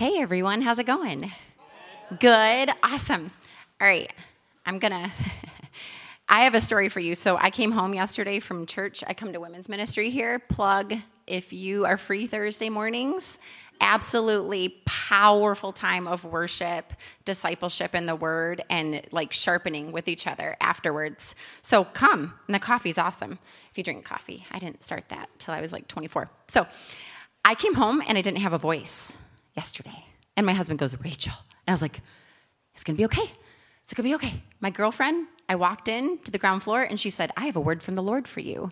Hey everyone, how's it going? Good, awesome. All right, I'm gonna. I have a story for you. So I came home yesterday from church. I come to women's ministry here. Plug if you are free Thursday mornings. Absolutely powerful time of worship, discipleship in the word, and like sharpening with each other afterwards. So come, and the coffee's awesome if you drink coffee. I didn't start that till I was like 24. So I came home and I didn't have a voice yesterday. And my husband goes, Rachel. And I was like, it's gonna be okay. It's gonna be okay. My girlfriend, I walked in to the ground floor and she said, I have a word from the Lord for you.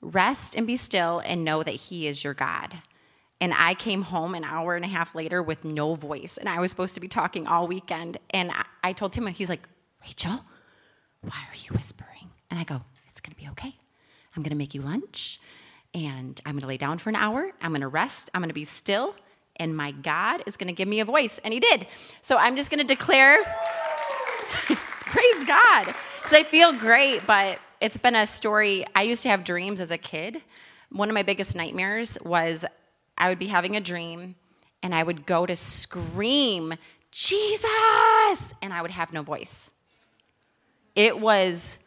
Rest and be still and know that He is your God. And I came home an hour and a half later with no voice. And I was supposed to be talking all weekend. And I, told him, he's like, Rachel, why are you whispering? And I go, it's gonna be okay. I'm gonna make you lunch and I'm gonna lay down for an hour. I'm gonna rest. I'm gonna be still and my God is going to give me a voice. And He did. So I'm just going to declare, praise God, because I feel great, but it's been a story. I used to have dreams as a kid. One of my biggest nightmares was I would be having a dream and I would go to scream, Jesus, and I would have no voice. It was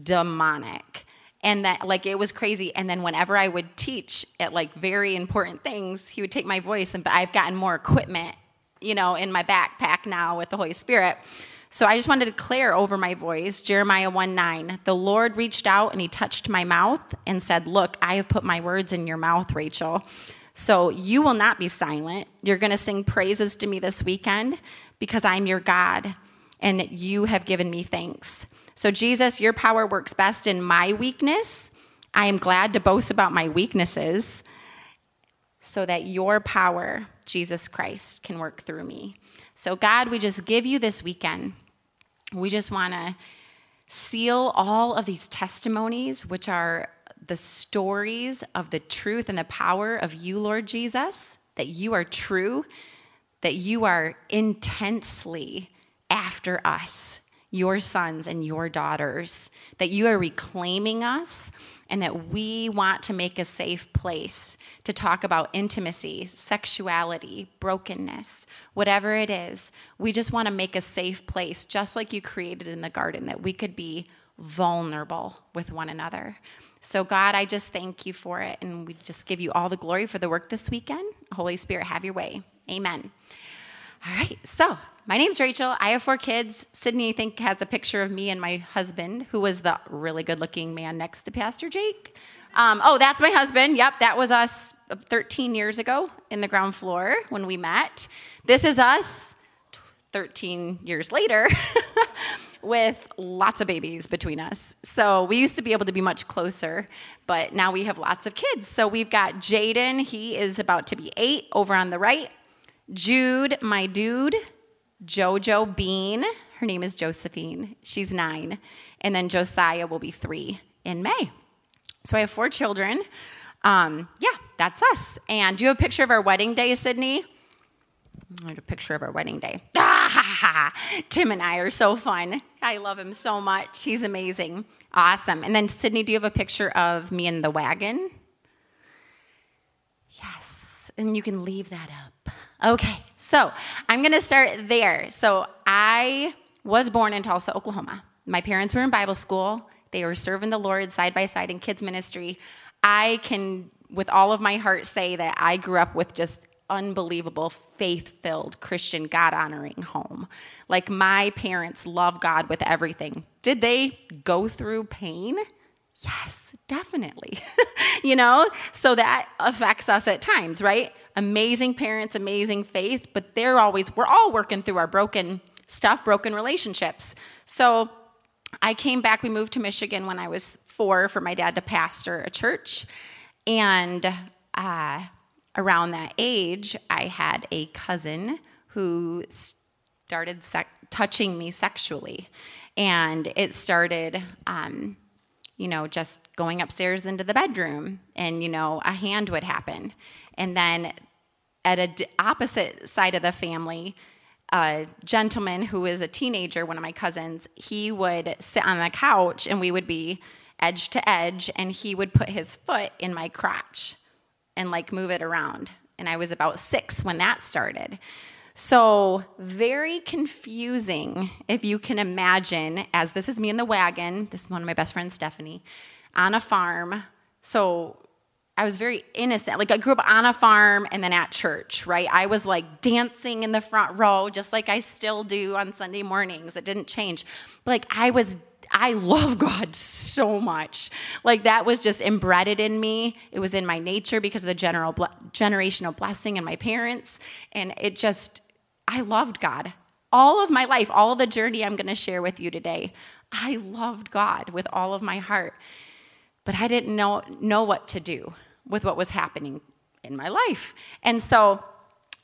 demonic and that like it was crazy. And then whenever i would teach at like very important things he would take my voice and i've gotten more equipment you know in my backpack now with the holy spirit. So i just wanted to declare over my voice jeremiah 1 9 the lord reached out and he touched my mouth and said look i have put my words in your mouth rachel. So you will not be silent. You're going to sing praises to me this weekend because i'm your god and you have given me thanks so, Jesus, your power works best in my weakness. I am glad to boast about my weaknesses so that your power, Jesus Christ, can work through me. So, God, we just give you this weekend. We just want to seal all of these testimonies, which are the stories of the truth and the power of you, Lord Jesus, that you are true, that you are intensely after us your sons and your daughters, that you are reclaiming us, and that we want to make a safe place to talk about intimacy, sexuality, brokenness, whatever it is. We just want to make a safe place, just like you created in the garden, that we could be vulnerable with one another. So, God, I just thank you for it, and we just give you all the glory for the work this weekend. Holy Spirit, have your way. Amen. All right, so my name's Rachel. I have four kids. Sydney, I think, has a picture of me and my husband, who was the really good looking man next to Pastor Jake. Um, oh, that's my husband. Yep, that was us 13 years ago in the ground floor when we met. This is us 13 years later with lots of babies between us. So we used to be able to be much closer, but now we have lots of kids. So we've got Jaden, he is about to be eight over on the right. Jude, my dude, Jojo Bean, her name is Josephine, she's nine. And then Josiah will be three in May. So I have four children. Um, yeah, that's us. And do you have a picture of our wedding day, Sydney? I have a picture of our wedding day. Ah, Tim and I are so fun. I love him so much. He's amazing. Awesome. And then, Sydney, do you have a picture of me in the wagon? Yes. And you can leave that up. Okay. So I'm going to start there. So I was born in Tulsa, Oklahoma. My parents were in Bible school. They were serving the Lord side by side in kids' ministry. I can, with all of my heart, say that I grew up with just unbelievable faith filled Christian God honoring home. Like my parents love God with everything. Did they go through pain? Yes, definitely. you know, so that affects us at times, right? Amazing parents, amazing faith, but they're always, we're all working through our broken stuff, broken relationships. So I came back, we moved to Michigan when I was four for my dad to pastor a church. And uh, around that age, I had a cousin who started sec- touching me sexually. And it started, um, you know, just going upstairs into the bedroom, and, you know, a hand would happen. And then at a d- opposite side of the family, a gentleman who was a teenager, one of my cousins, he would sit on the couch and we would be edge to edge, and he would put his foot in my crotch and like move it around. And I was about six when that started. So, very confusing if you can imagine, as this is me in the wagon, this is one of my best friends, Stephanie, on a farm. So, I was very innocent. Like, I grew up on a farm and then at church, right? I was like dancing in the front row, just like I still do on Sunday mornings. It didn't change. But, like, I was I love God so much. Like that was just embedded in me. It was in my nature because of the general generational blessing in my parents, and it just I loved God. All of my life, all the journey I'm going to share with you today, I loved God with all of my heart. But I didn't know, know what to do with what was happening in my life. And so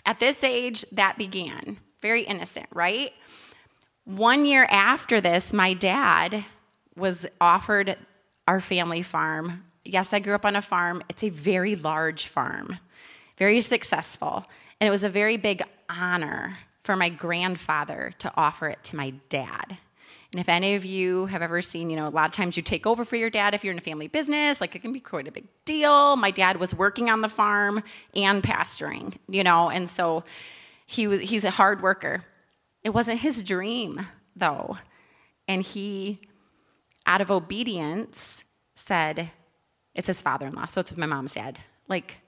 at this age, that began. Very innocent, right? One year after this, my dad was offered our family farm. Yes, I grew up on a farm. It's a very large farm, very successful. And it was a very big honor for my grandfather to offer it to my dad. And if any of you have ever seen, you know, a lot of times you take over for your dad if you're in a family business, like it can be quite a big deal. My dad was working on the farm and pastoring, you know, and so he was he's a hard worker. It wasn't his dream though. And he out of obedience said, it's his father-in-law, so it's my mom's dad. Like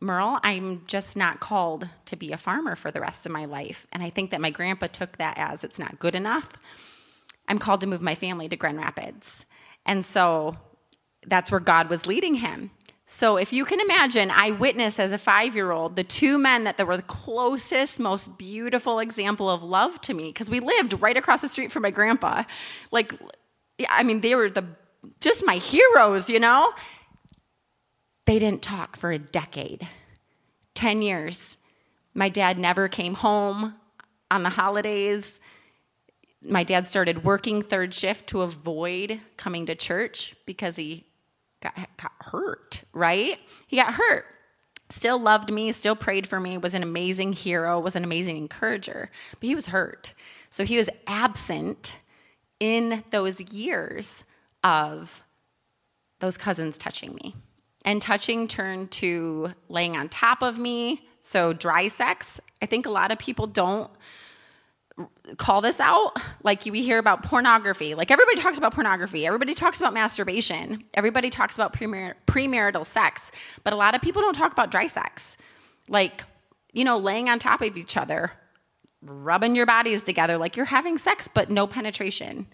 Merle, I'm just not called to be a farmer for the rest of my life. And I think that my grandpa took that as it's not good enough. I'm called to move my family to Grand Rapids. And so that's where God was leading him. So if you can imagine, I witnessed as a five year old the two men that were the closest, most beautiful example of love to me because we lived right across the street from my grandpa. Like, I mean, they were the just my heroes, you know? They didn't talk for a decade 10 years. My dad never came home on the holidays. My dad started working third shift to avoid coming to church because he got, got hurt, right? He got hurt. Still loved me, still prayed for me, was an amazing hero, was an amazing encourager, but he was hurt. So he was absent in those years of those cousins touching me. And touching turned to laying on top of me. So, dry sex. I think a lot of people don't call this out. Like we hear about pornography. Like everybody talks about pornography. Everybody talks about masturbation. Everybody talks about premar- premarital sex. But a lot of people don't talk about dry sex. Like, you know, laying on top of each other, rubbing your bodies together like you're having sex, but no penetration.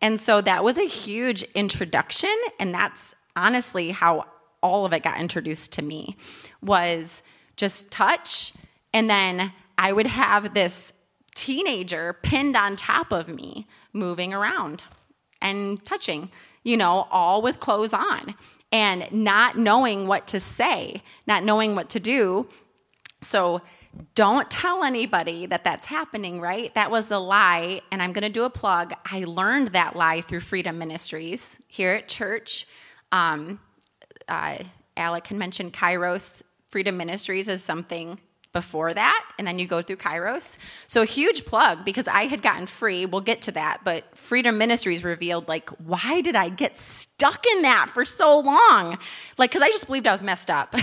And so that was a huge introduction. And that's honestly how all of it got introduced to me was just touch and then i would have this teenager pinned on top of me moving around and touching you know all with clothes on and not knowing what to say not knowing what to do so don't tell anybody that that's happening, right? That was a lie. And I'm going to do a plug. I learned that lie through Freedom Ministries here at church. Um, uh, Alec can mention Kairos Freedom Ministries as something before that, and then you go through Kairos. So, a huge plug because I had gotten free. We'll get to that, but Freedom Ministries revealed, like, why did I get stuck in that for so long? Like, because I just believed I was messed up.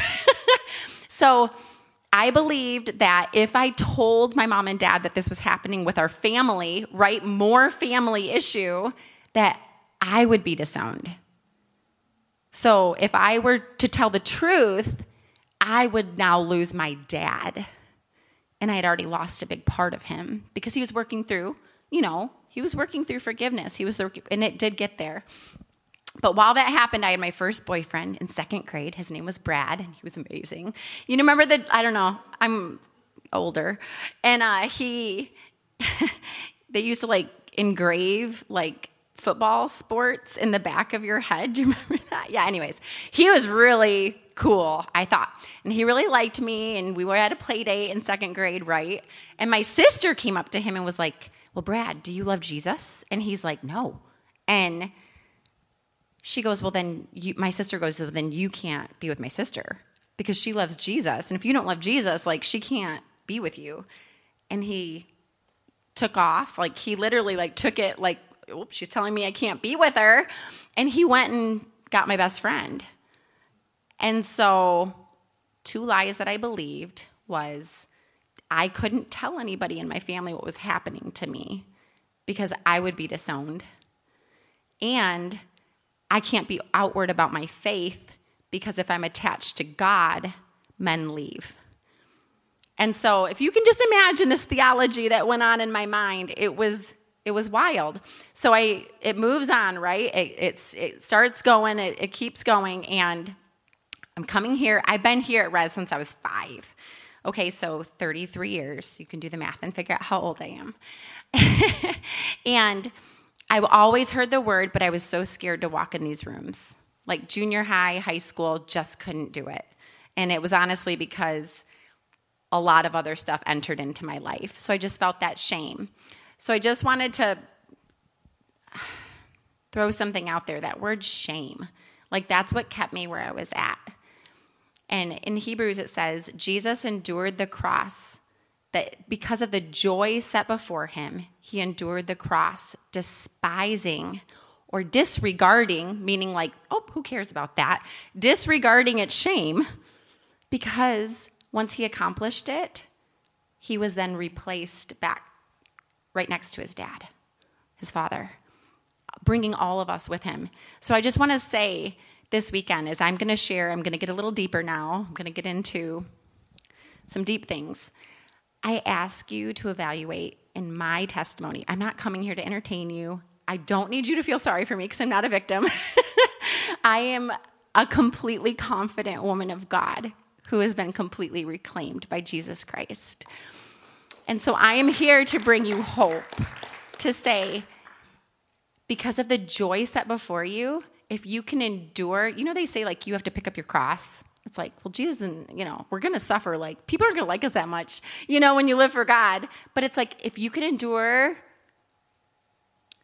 so, I believed that if I told my mom and dad that this was happening with our family, right, more family issue, that I would be disowned. So if I were to tell the truth, I would now lose my dad. And I had already lost a big part of him because he was working through, you know, he was working through forgiveness. He was, and it did get there. But while that happened, I had my first boyfriend in second grade. His name was Brad, and he was amazing. You remember that? I don't know. I'm older, and uh, he, they used to like engrave like football sports in the back of your head. Do you remember that? Yeah, anyways, he was really cool, I thought. And he really liked me, and we were at a play date in second grade, right? And my sister came up to him and was like, Well, Brad, do you love Jesus? And he's like, No. And she goes, Well, then you, my sister goes, Well, then you can't be with my sister because she loves Jesus. And if you don't love Jesus, like she can't be with you. And he took off. Like he literally like took it like she's telling me I can't be with her. And he went and got my best friend. And so two lies that I believed was I couldn't tell anybody in my family what was happening to me because I would be disowned. And I can't be outward about my faith because if I'm attached to God, men leave. And so if you can just imagine this theology that went on in my mind, it was it was wild. So I it moves on, right? It, it's it starts going, it, it keeps going, and I'm coming here. I've been here at Res since I was five. Okay, so 33 years. You can do the math and figure out how old I am. and I've always heard the word, but I was so scared to walk in these rooms. Like junior high, high school, just couldn't do it. And it was honestly because a lot of other stuff entered into my life. So I just felt that shame. So I just wanted to throw something out there that word shame. Like that's what kept me where I was at. And in Hebrews, it says, Jesus endured the cross, that because of the joy set before him, he endured the cross, despising or disregarding, meaning like, oh, who cares about that? Disregarding its shame, because once he accomplished it, he was then replaced back right next to his dad, his father, bringing all of us with him. So I just want to say, this weekend is I'm going to share, I'm going to get a little deeper now. I'm going to get into some deep things. I ask you to evaluate in my testimony. I'm not coming here to entertain you. I don't need you to feel sorry for me because I'm not a victim. I am a completely confident woman of God who has been completely reclaimed by Jesus Christ. And so I am here to bring you hope, to say, because of the joy set before you, if you can endure, you know, they say like you have to pick up your cross. It's like, well, Jesus, and you know, we're gonna suffer. Like people aren't gonna like us that much, you know, when you live for God. But it's like if you can endure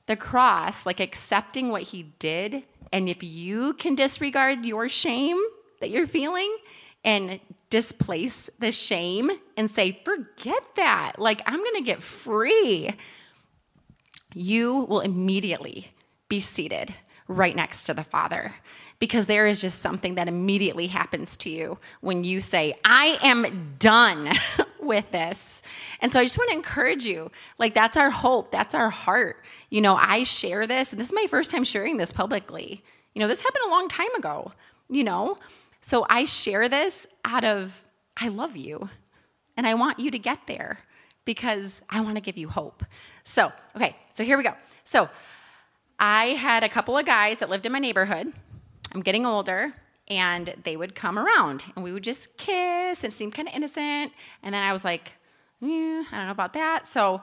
the cross, like accepting what He did, and if you can disregard your shame that you're feeling and displace the shame and say, forget that, like I'm gonna get free, you will immediately be seated right next to the Father. Because there is just something that immediately happens to you when you say, I am done with this. And so I just want to encourage you like, that's our hope, that's our heart. You know, I share this, and this is my first time sharing this publicly. You know, this happened a long time ago, you know? So I share this out of, I love you, and I want you to get there because I want to give you hope. So, okay, so here we go. So, I had a couple of guys that lived in my neighborhood. I'm getting older, and they would come around and we would just kiss and seem kind of innocent. And then I was like, I don't know about that. So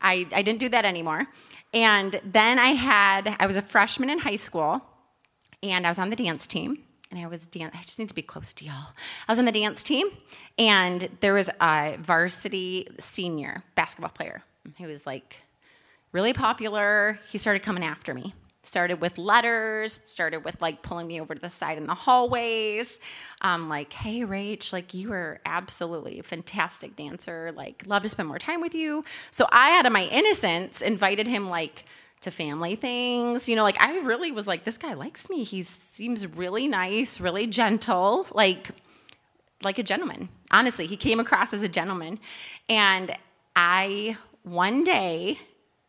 I, I didn't do that anymore. And then I had, I was a freshman in high school, and I was on the dance team. And I was dance. I just need to be close to y'all. I was on the dance team, and there was a varsity senior basketball player who was like really popular. He started coming after me. Started with letters, started with like pulling me over to the side in the hallways. Um, like, hey, Rach, like you are absolutely fantastic dancer. Like, love to spend more time with you. So I, out of my innocence, invited him like to family things. You know, like I really was like, this guy likes me. He seems really nice, really gentle, like like a gentleman. Honestly, he came across as a gentleman. And I one day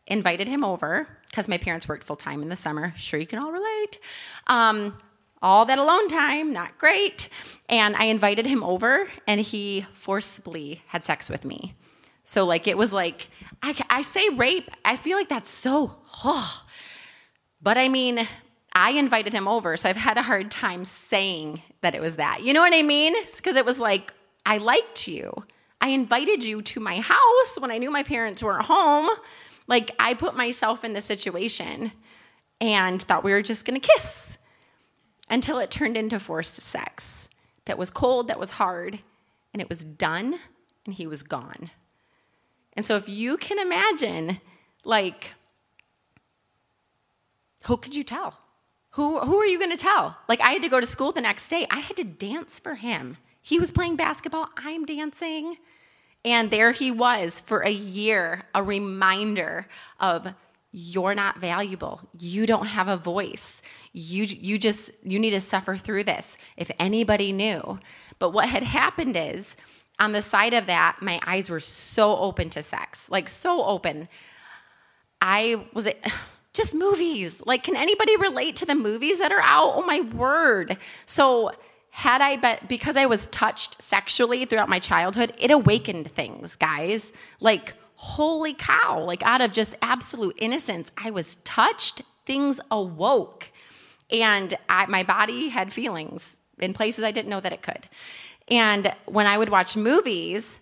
invited him over because my parents worked full time in the summer. Sure, you can all relate. Um, all that alone time, not great. And I invited him over, and he forcibly had sex with me. So, like, it was like, I, I say rape, I feel like that's so, oh. but I mean, I invited him over, so I've had a hard time saying that it was that. You know what I mean? Because it was like, I liked you. I invited you to my house when I knew my parents weren't home. Like I put myself in the situation and thought we were just going to kiss until it turned into forced sex that was cold, that was hard, and it was done and he was gone. And so if you can imagine like who could you tell? Who who are you going to tell? Like I had to go to school the next day. I had to dance for him. He was playing basketball, I'm dancing. And there he was for a year, a reminder of you're not valuable. You don't have a voice. You you just you need to suffer through this. If anybody knew. But what had happened is on the side of that, my eyes were so open to sex. Like so open. I was it just movies. Like, can anybody relate to the movies that are out? Oh my word. So, had I bet because I was touched sexually throughout my childhood, it awakened things, guys. Like, holy cow, like out of just absolute innocence, I was touched, things awoke. And I, my body had feelings in places I didn't know that it could. And when I would watch movies,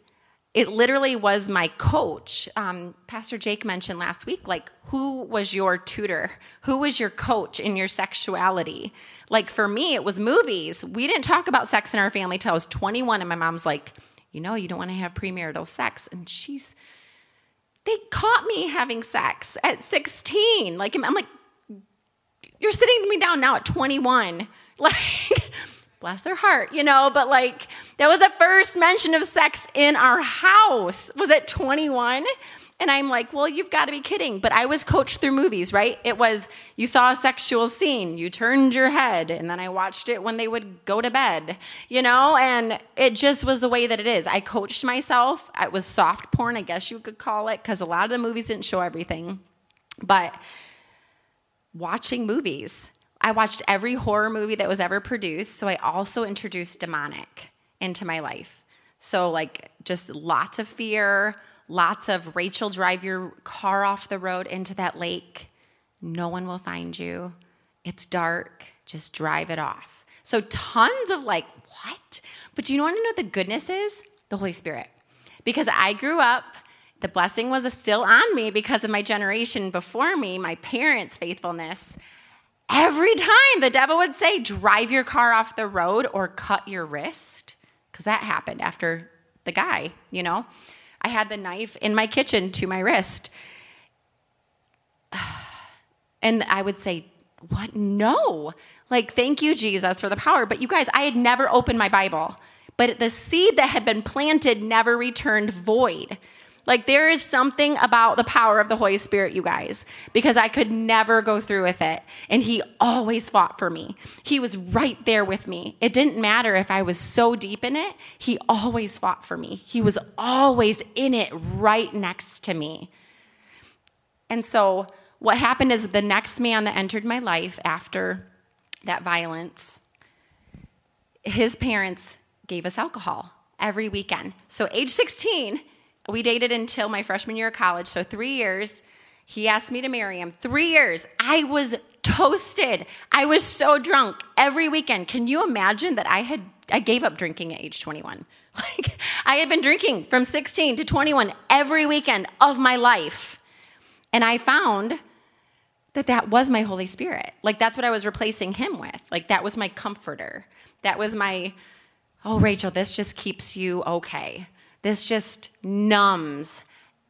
it literally was my coach. Um, Pastor Jake mentioned last week, like, who was your tutor? Who was your coach in your sexuality? Like, for me, it was movies. We didn't talk about sex in our family till I was 21, and my mom's like, you know, you don't want to have premarital sex. And she's, they caught me having sex at 16. Like, I'm like, you're sitting me down now at 21. Like, bless their heart, you know, but like that was the first mention of sex in our house. Was it 21? And I'm like, well, you've got to be kidding. But I was coached through movies, right? It was you saw a sexual scene, you turned your head, and then I watched it when they would go to bed, you know? And it just was the way that it is. I coached myself. It was soft porn, I guess you could call it, because a lot of the movies didn't show everything. But watching movies, I watched every horror movie that was ever produced, so I also introduced demonic into my life. So, like, just lots of fear, lots of Rachel, drive your car off the road into that lake. No one will find you. It's dark. Just drive it off. So, tons of like, what? But do you want to know the goodness is? The Holy Spirit. Because I grew up, the blessing was still on me because of my generation before me, my parents' faithfulness. Every time the devil would say, drive your car off the road or cut your wrist, because that happened after the guy, you know. I had the knife in my kitchen to my wrist. And I would say, What? No. Like, thank you, Jesus, for the power. But you guys, I had never opened my Bible, but the seed that had been planted never returned void. Like there is something about the power of the Holy Spirit, you guys, because I could never go through with it. And He always fought for me. He was right there with me. It didn't matter if I was so deep in it, He always fought for me. He was always in it right next to me. And so what happened is the next man that entered my life after that violence, his parents gave us alcohol every weekend. So, age 16, we dated until my freshman year of college, so three years. He asked me to marry him. Three years. I was toasted. I was so drunk every weekend. Can you imagine that I had I gave up drinking at age 21? Like I had been drinking from 16 to 21 every weekend of my life. And I found that that was my Holy Spirit. Like that's what I was replacing him with. Like that was my comforter. That was my oh Rachel, this just keeps you okay. This just numbs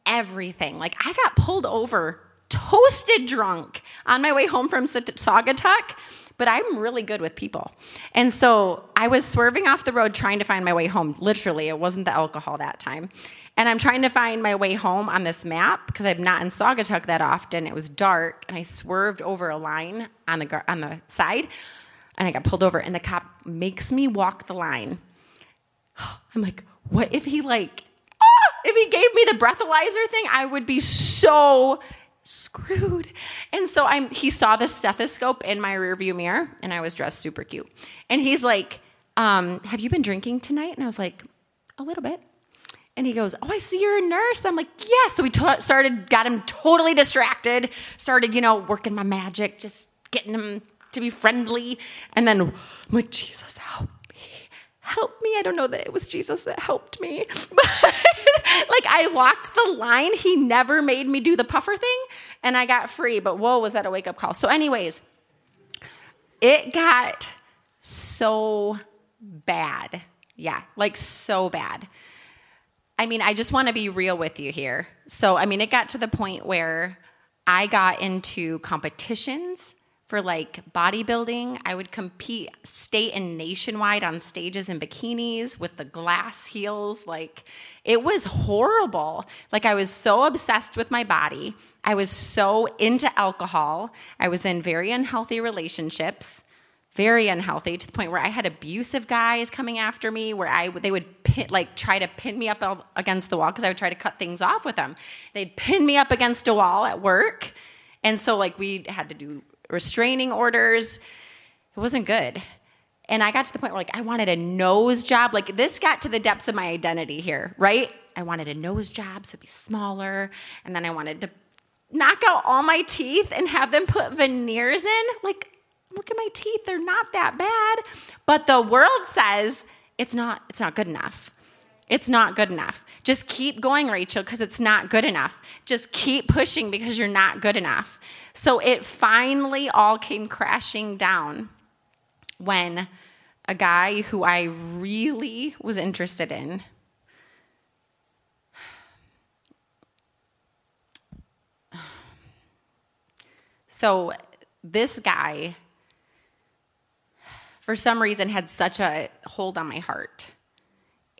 everything. Like I got pulled over, toasted drunk on my way home from Saugatuck, but I'm really good with people. And so I was swerving off the road trying to find my way home. Literally, it wasn't the alcohol that time. And I'm trying to find my way home on this map because I'm not in Saugatuck that often. It was dark, and I swerved over a line on the on the side, and I got pulled over. And the cop makes me walk the line. I'm like, what if he like ah, if he gave me the breathalyzer thing i would be so screwed and so i'm he saw the stethoscope in my rearview mirror and i was dressed super cute and he's like um, have you been drinking tonight and i was like a little bit and he goes, Oh, I see you're a nurse. I'm like, Yeah. So we t- started, got him totally distracted, started, you know, working my magic, just getting him to be friendly. And then I'm like, Jesus, help help me. I don't know that it was Jesus that helped me. But like I walked the line. He never made me do the puffer thing and I got free. But whoa, was that a wake up call? So, anyways, it got so bad. Yeah, like so bad. I mean, I just want to be real with you here. So, I mean, it got to the point where I got into competitions for like bodybuilding. I would compete state and nationwide on stages in bikinis with the glass heels. Like it was horrible. Like I was so obsessed with my body. I was so into alcohol. I was in very unhealthy relationships. Very unhealthy to the point where I had abusive guys coming after me, where I they would pin, like try to pin me up against the wall because I would try to cut things off with them. They'd pin me up against a wall at work, and so like we had to do restraining orders. It wasn't good. And I got to the point where like I wanted a nose job. Like this got to the depths of my identity here, right? I wanted a nose job so it'd be smaller. And then I wanted to knock out all my teeth and have them put veneers in. Like, look at my teeth. They're not that bad. But the world says it's not, it's not good enough. It's not good enough. Just keep going, Rachel, because it's not good enough. Just keep pushing because you're not good enough. So it finally all came crashing down when a guy who I really was interested in So this guy for some reason had such a hold on my heart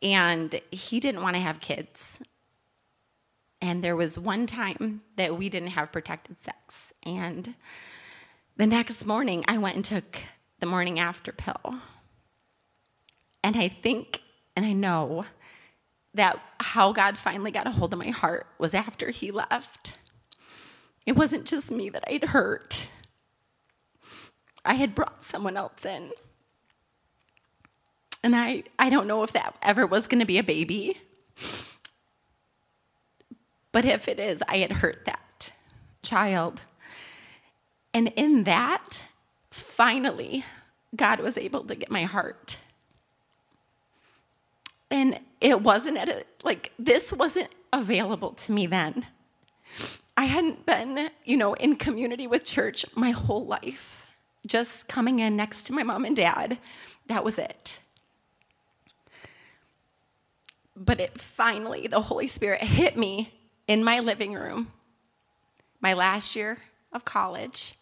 and he didn't want to have kids. And there was one time that we didn't have protected sex. And the next morning, I went and took the morning after pill. And I think and I know that how God finally got a hold of my heart was after he left. It wasn't just me that I'd hurt, I had brought someone else in. And I, I don't know if that ever was going to be a baby. But if it is, I had hurt that child. And in that, finally, God was able to get my heart. And it wasn't at a, like, this wasn't available to me then. I hadn't been, you know, in community with church my whole life. Just coming in next to my mom and dad, that was it. But it finally, the Holy Spirit hit me in my living room, my last year of college,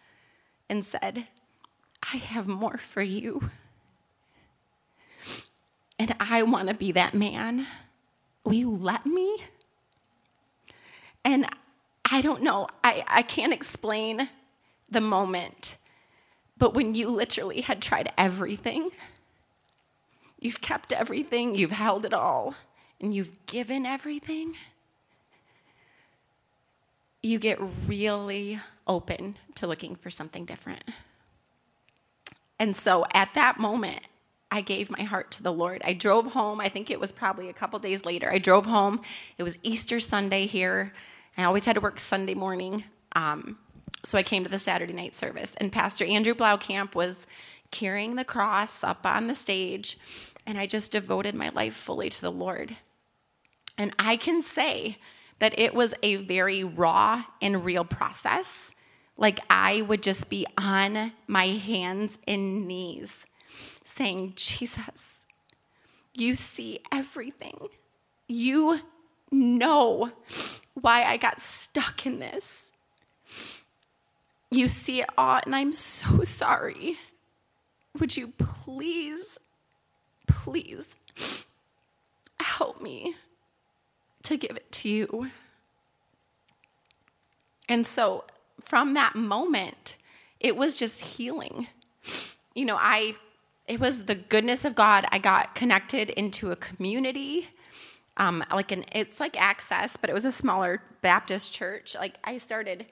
and said, I have more for you. And I want to be that man. Will you let me? And I don't know, I, I can't explain the moment, but when you literally had tried everything, you've kept everything, you've held it all, and you've given everything, you get really open to looking for something different. And so at that moment, I gave my heart to the Lord. I drove home. I think it was probably a couple days later. I drove home. It was Easter Sunday here. I always had to work Sunday morning. Um, so I came to the Saturday night service, and Pastor Andrew Blauwkamp was carrying the cross up on the stage, and I just devoted my life fully to the Lord. And I can say that it was a very raw and real process. Like I would just be on my hands and knees saying, Jesus, you see everything. You know why I got stuck in this. You see it all, and I'm so sorry. Would you please, please help me to give it to you? And so from that moment, it was just healing. You know, I, it was the goodness of God. I got connected into a community um, like an it's like access but it was a smaller baptist church. Like i started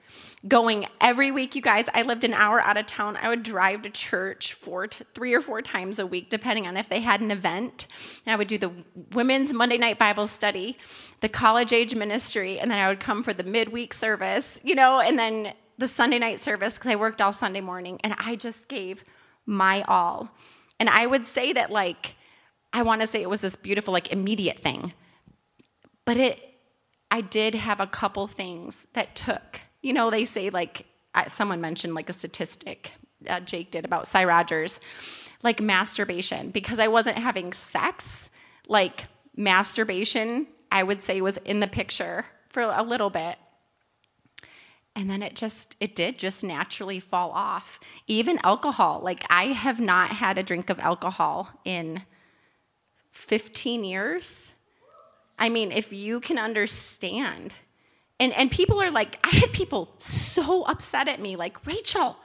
going every week you guys. I lived an hour out of town. I would drive to church four three or four times a week depending on if they had an event. And i would do the women's monday night bible study the college age ministry and then i would come for the midweek service you know and then the sunday night service because i worked all sunday morning and i just gave my all. And i would say that like i want to say it was this beautiful like immediate thing but it, I did have a couple things that took. You know, they say like someone mentioned like a statistic uh, Jake did about Sy Rogers, like masturbation, because I wasn't having sex. Like masturbation, I would say was in the picture for a little bit. and then it just it did just naturally fall off even alcohol like i have not had a drink of alcohol in 15 years i mean if you can understand and and people are like i had people so upset at me like rachel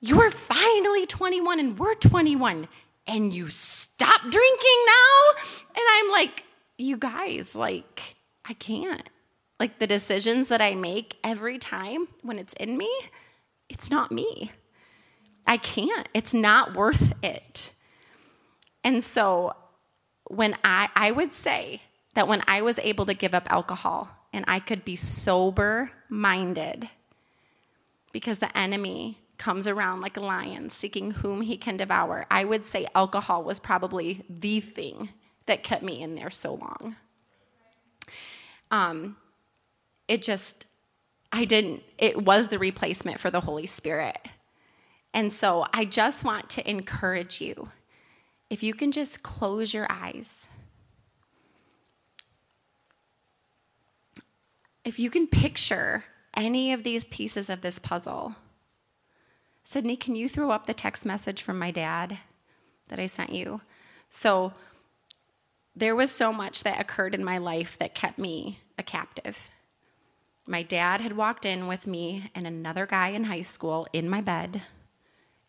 you're finally 21 and we're 21 and you stop drinking now and i'm like you guys like i can't like the decisions that I make every time when it's in me, it's not me. I can't. It's not worth it. And so when I I would say that when I was able to give up alcohol and I could be sober minded because the enemy comes around like a lion seeking whom he can devour. I would say alcohol was probably the thing that kept me in there so long. Um, it just, I didn't, it was the replacement for the Holy Spirit. And so I just want to encourage you if you can just close your eyes. If you can picture any of these pieces of this puzzle, Sydney, can you throw up the text message from my dad that I sent you? So there was so much that occurred in my life that kept me a captive. My dad had walked in with me and another guy in high school in my bed.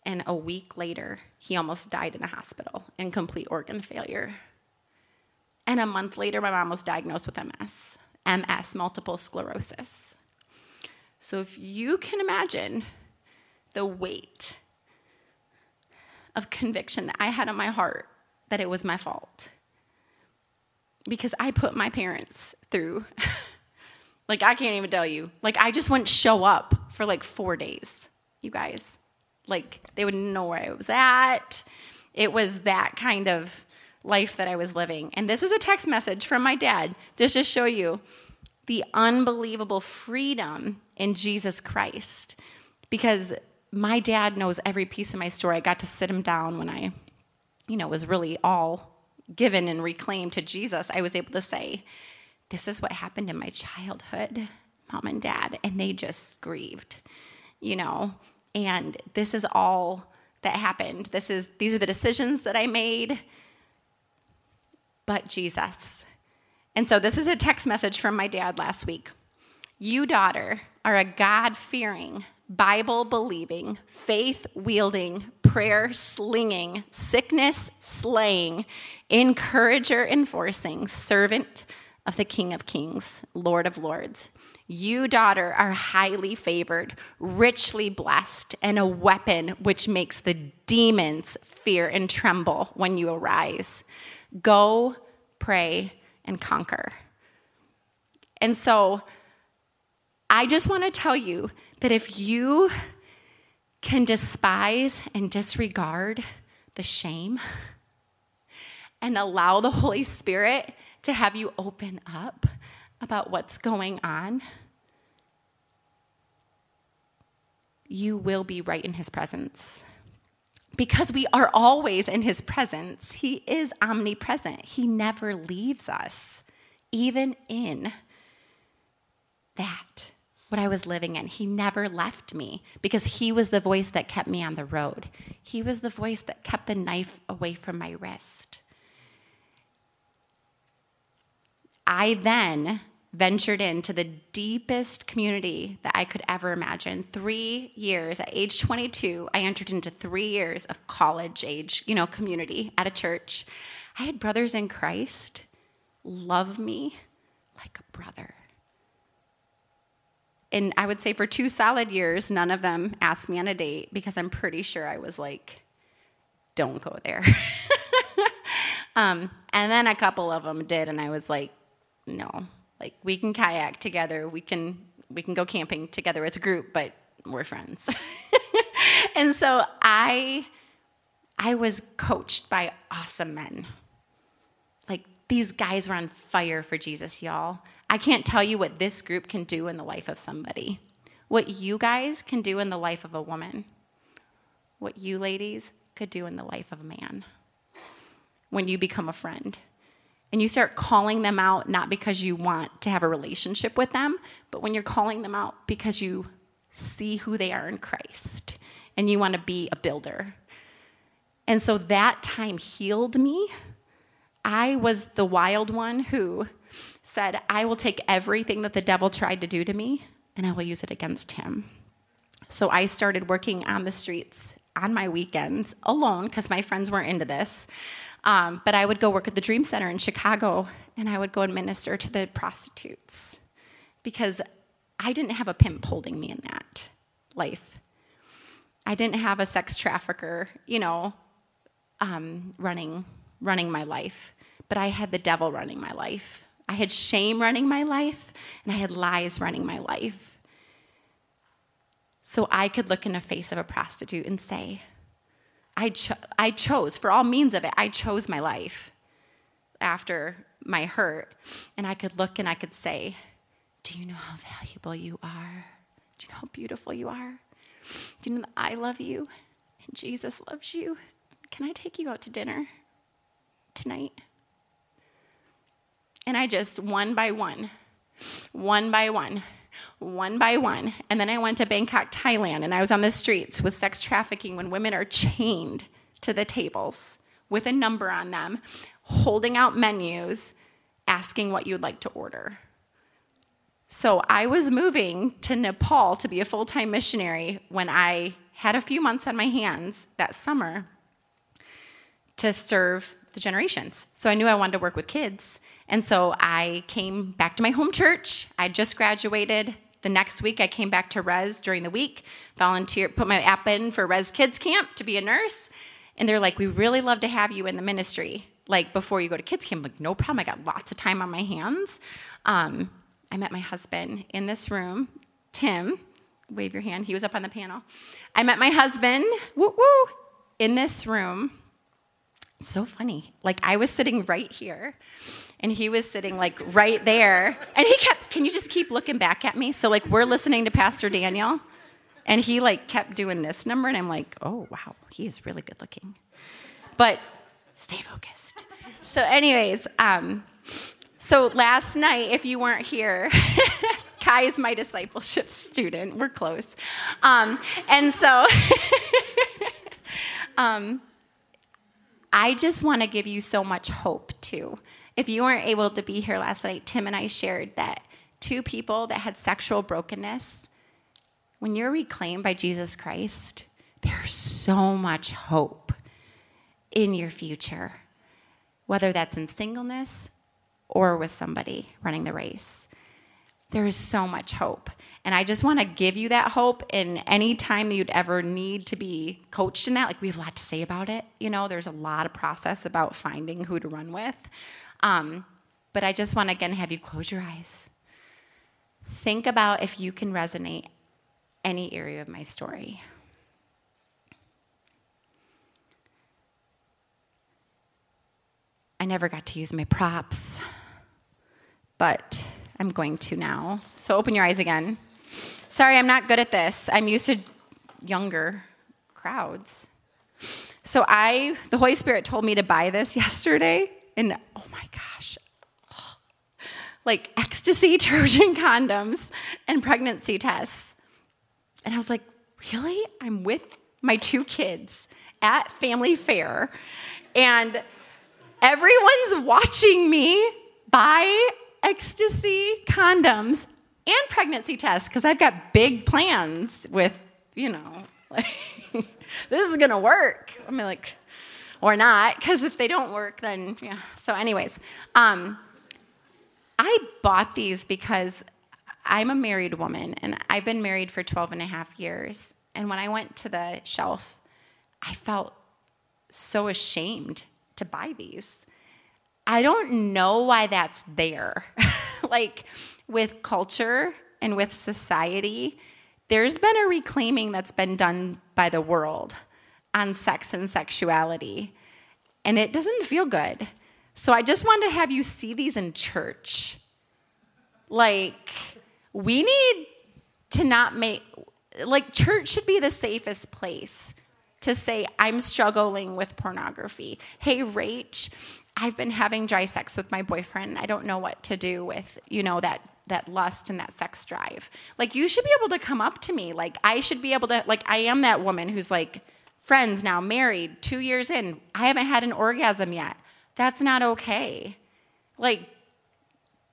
And a week later, he almost died in a hospital in complete organ failure. And a month later, my mom was diagnosed with MS, MS, multiple sclerosis. So if you can imagine the weight of conviction that I had on my heart that it was my fault, because I put my parents through Like, I can't even tell you. Like, I just wouldn't show up for like four days, you guys. Like, they wouldn't know where I was at. It was that kind of life that I was living. And this is a text message from my dad just to show you the unbelievable freedom in Jesus Christ. Because my dad knows every piece of my story. I got to sit him down when I, you know, was really all given and reclaimed to Jesus. I was able to say, this is what happened in my childhood, mom and dad, and they just grieved, you know. And this is all that happened. This is these are the decisions that I made. But Jesus. And so this is a text message from my dad last week. You, daughter, are a God fearing, Bible believing, faith wielding, prayer slinging, sickness slaying, encourager enforcing, servant of the King of Kings, Lord of Lords. You, daughter, are highly favored, richly blessed, and a weapon which makes the demons fear and tremble when you arise. Go, pray, and conquer. And so, I just want to tell you that if you can despise and disregard the shame and allow the Holy Spirit to have you open up about what's going on, you will be right in his presence. Because we are always in his presence, he is omnipresent. He never leaves us, even in that, what I was living in. He never left me because he was the voice that kept me on the road. He was the voice that kept the knife away from my wrist. I then ventured into the deepest community that I could ever imagine. Three years, at age 22, I entered into three years of college age, you know, community at a church. I had brothers in Christ love me like a brother. And I would say for two solid years, none of them asked me on a date because I'm pretty sure I was like, don't go there. um, and then a couple of them did, and I was like, no. Like we can kayak together, we can we can go camping together as a group, but we're friends. and so I I was coached by awesome men. Like these guys were on fire for Jesus, y'all. I can't tell you what this group can do in the life of somebody. What you guys can do in the life of a woman. What you ladies could do in the life of a man when you become a friend and you start calling them out not because you want to have a relationship with them, but when you're calling them out because you see who they are in Christ and you want to be a builder. And so that time healed me. I was the wild one who said, I will take everything that the devil tried to do to me and I will use it against him. So I started working on the streets on my weekends alone because my friends weren't into this. Um, but I would go work at the Dream Center in Chicago and I would go and minister to the prostitutes because I didn't have a pimp holding me in that life. I didn't have a sex trafficker, you know, um, running running my life, but I had the devil running my life. I had shame running my life, and I had lies running my life. So I could look in the face of a prostitute and say, I, cho- I chose, for all means of it, I chose my life after my hurt. And I could look and I could say, Do you know how valuable you are? Do you know how beautiful you are? Do you know that I love you and Jesus loves you? Can I take you out to dinner tonight? And I just, one by one, one by one, one by one. And then I went to Bangkok, Thailand, and I was on the streets with sex trafficking when women are chained to the tables with a number on them, holding out menus, asking what you'd like to order. So I was moving to Nepal to be a full time missionary when I had a few months on my hands that summer to serve the generations. So I knew I wanted to work with kids. And so I came back to my home church. I just graduated. The next week, I came back to Res during the week, volunteer, put my app in for Res Kids Camp to be a nurse. And they're like, we really love to have you in the ministry, like before you go to kids camp. I'm like, no problem. I got lots of time on my hands. Um, I met my husband in this room, Tim. Wave your hand. He was up on the panel. I met my husband, woo woo, in this room. So funny. Like I was sitting right here and he was sitting like right there. And he kept can you just keep looking back at me? So like we're listening to pastor daniel and he like kept doing this number and i'm like oh wow he is really good looking. But stay focused. So anyways um so last night if you weren't here kai is my discipleship student. We're close. Um, and so um, i just want to give you so much hope too if you weren't able to be here last night, Tim and I shared that two people that had sexual brokenness, when you're reclaimed by Jesus Christ, there's so much hope in your future, whether that's in singleness or with somebody running the race. There is so much hope. And I just want to give you that hope in any time you'd ever need to be coached in that. Like, we have a lot to say about it. You know, there's a lot of process about finding who to run with. Um, but I just want to again have you close your eyes. Think about if you can resonate any area of my story. I never got to use my props, but I'm going to now. So open your eyes again. Sorry, I'm not good at this. I'm used to younger crowds. So I, the Holy Spirit told me to buy this yesterday, and oh my gosh, like ecstasy Trojan condoms and pregnancy tests. And I was like, really? I'm with my two kids at Family Fare, and everyone's watching me buy ecstasy condoms and pregnancy tests because I've got big plans with, you know, like, this is gonna work. I mean, like, or not, because if they don't work, then yeah. So, anyways, um, I bought these because I'm a married woman and I've been married for 12 and a half years. And when I went to the shelf, I felt so ashamed to buy these. I don't know why that's there. like with culture and with society, there's been a reclaiming that's been done by the world on sex and sexuality. And it doesn't feel good. So I just wanted to have you see these in church. Like, we need to not make, like, church should be the safest place to say, I'm struggling with pornography. Hey, Rach, I've been having dry sex with my boyfriend. I don't know what to do with, you know, that that lust and that sex drive. Like you should be able to come up to me. Like I should be able to like I am that woman who's like friends now, married, 2 years in. I haven't had an orgasm yet. That's not okay. Like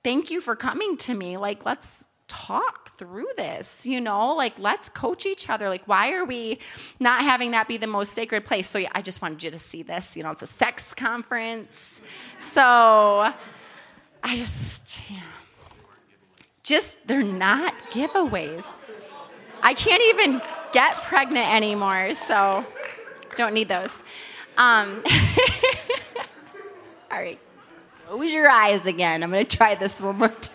thank you for coming to me. Like let's talk through this, you know? Like let's coach each other. Like why are we not having that be the most sacred place? So yeah, I just wanted you to see this, you know, it's a sex conference. So I just yeah just they're not giveaways. I can't even get pregnant anymore, so don't need those. Um, all right, close your eyes again. I'm gonna try this one more time.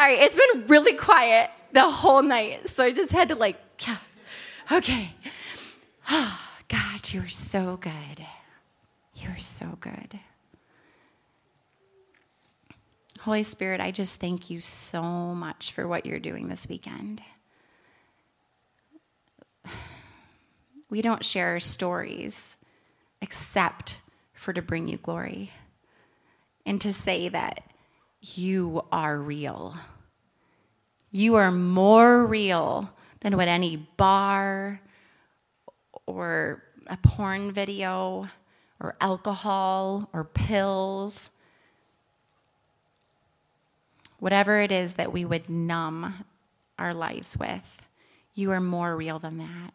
Sorry, it's been really quiet the whole night, so I just had to like, yeah. okay. Oh, God, you're so good. You're so good. Holy Spirit, I just thank you so much for what you're doing this weekend. We don't share our stories except for to bring you glory and to say that you are real. You are more real than what any bar or a porn video or alcohol or pills whatever it is that we would numb our lives with, you are more real than that.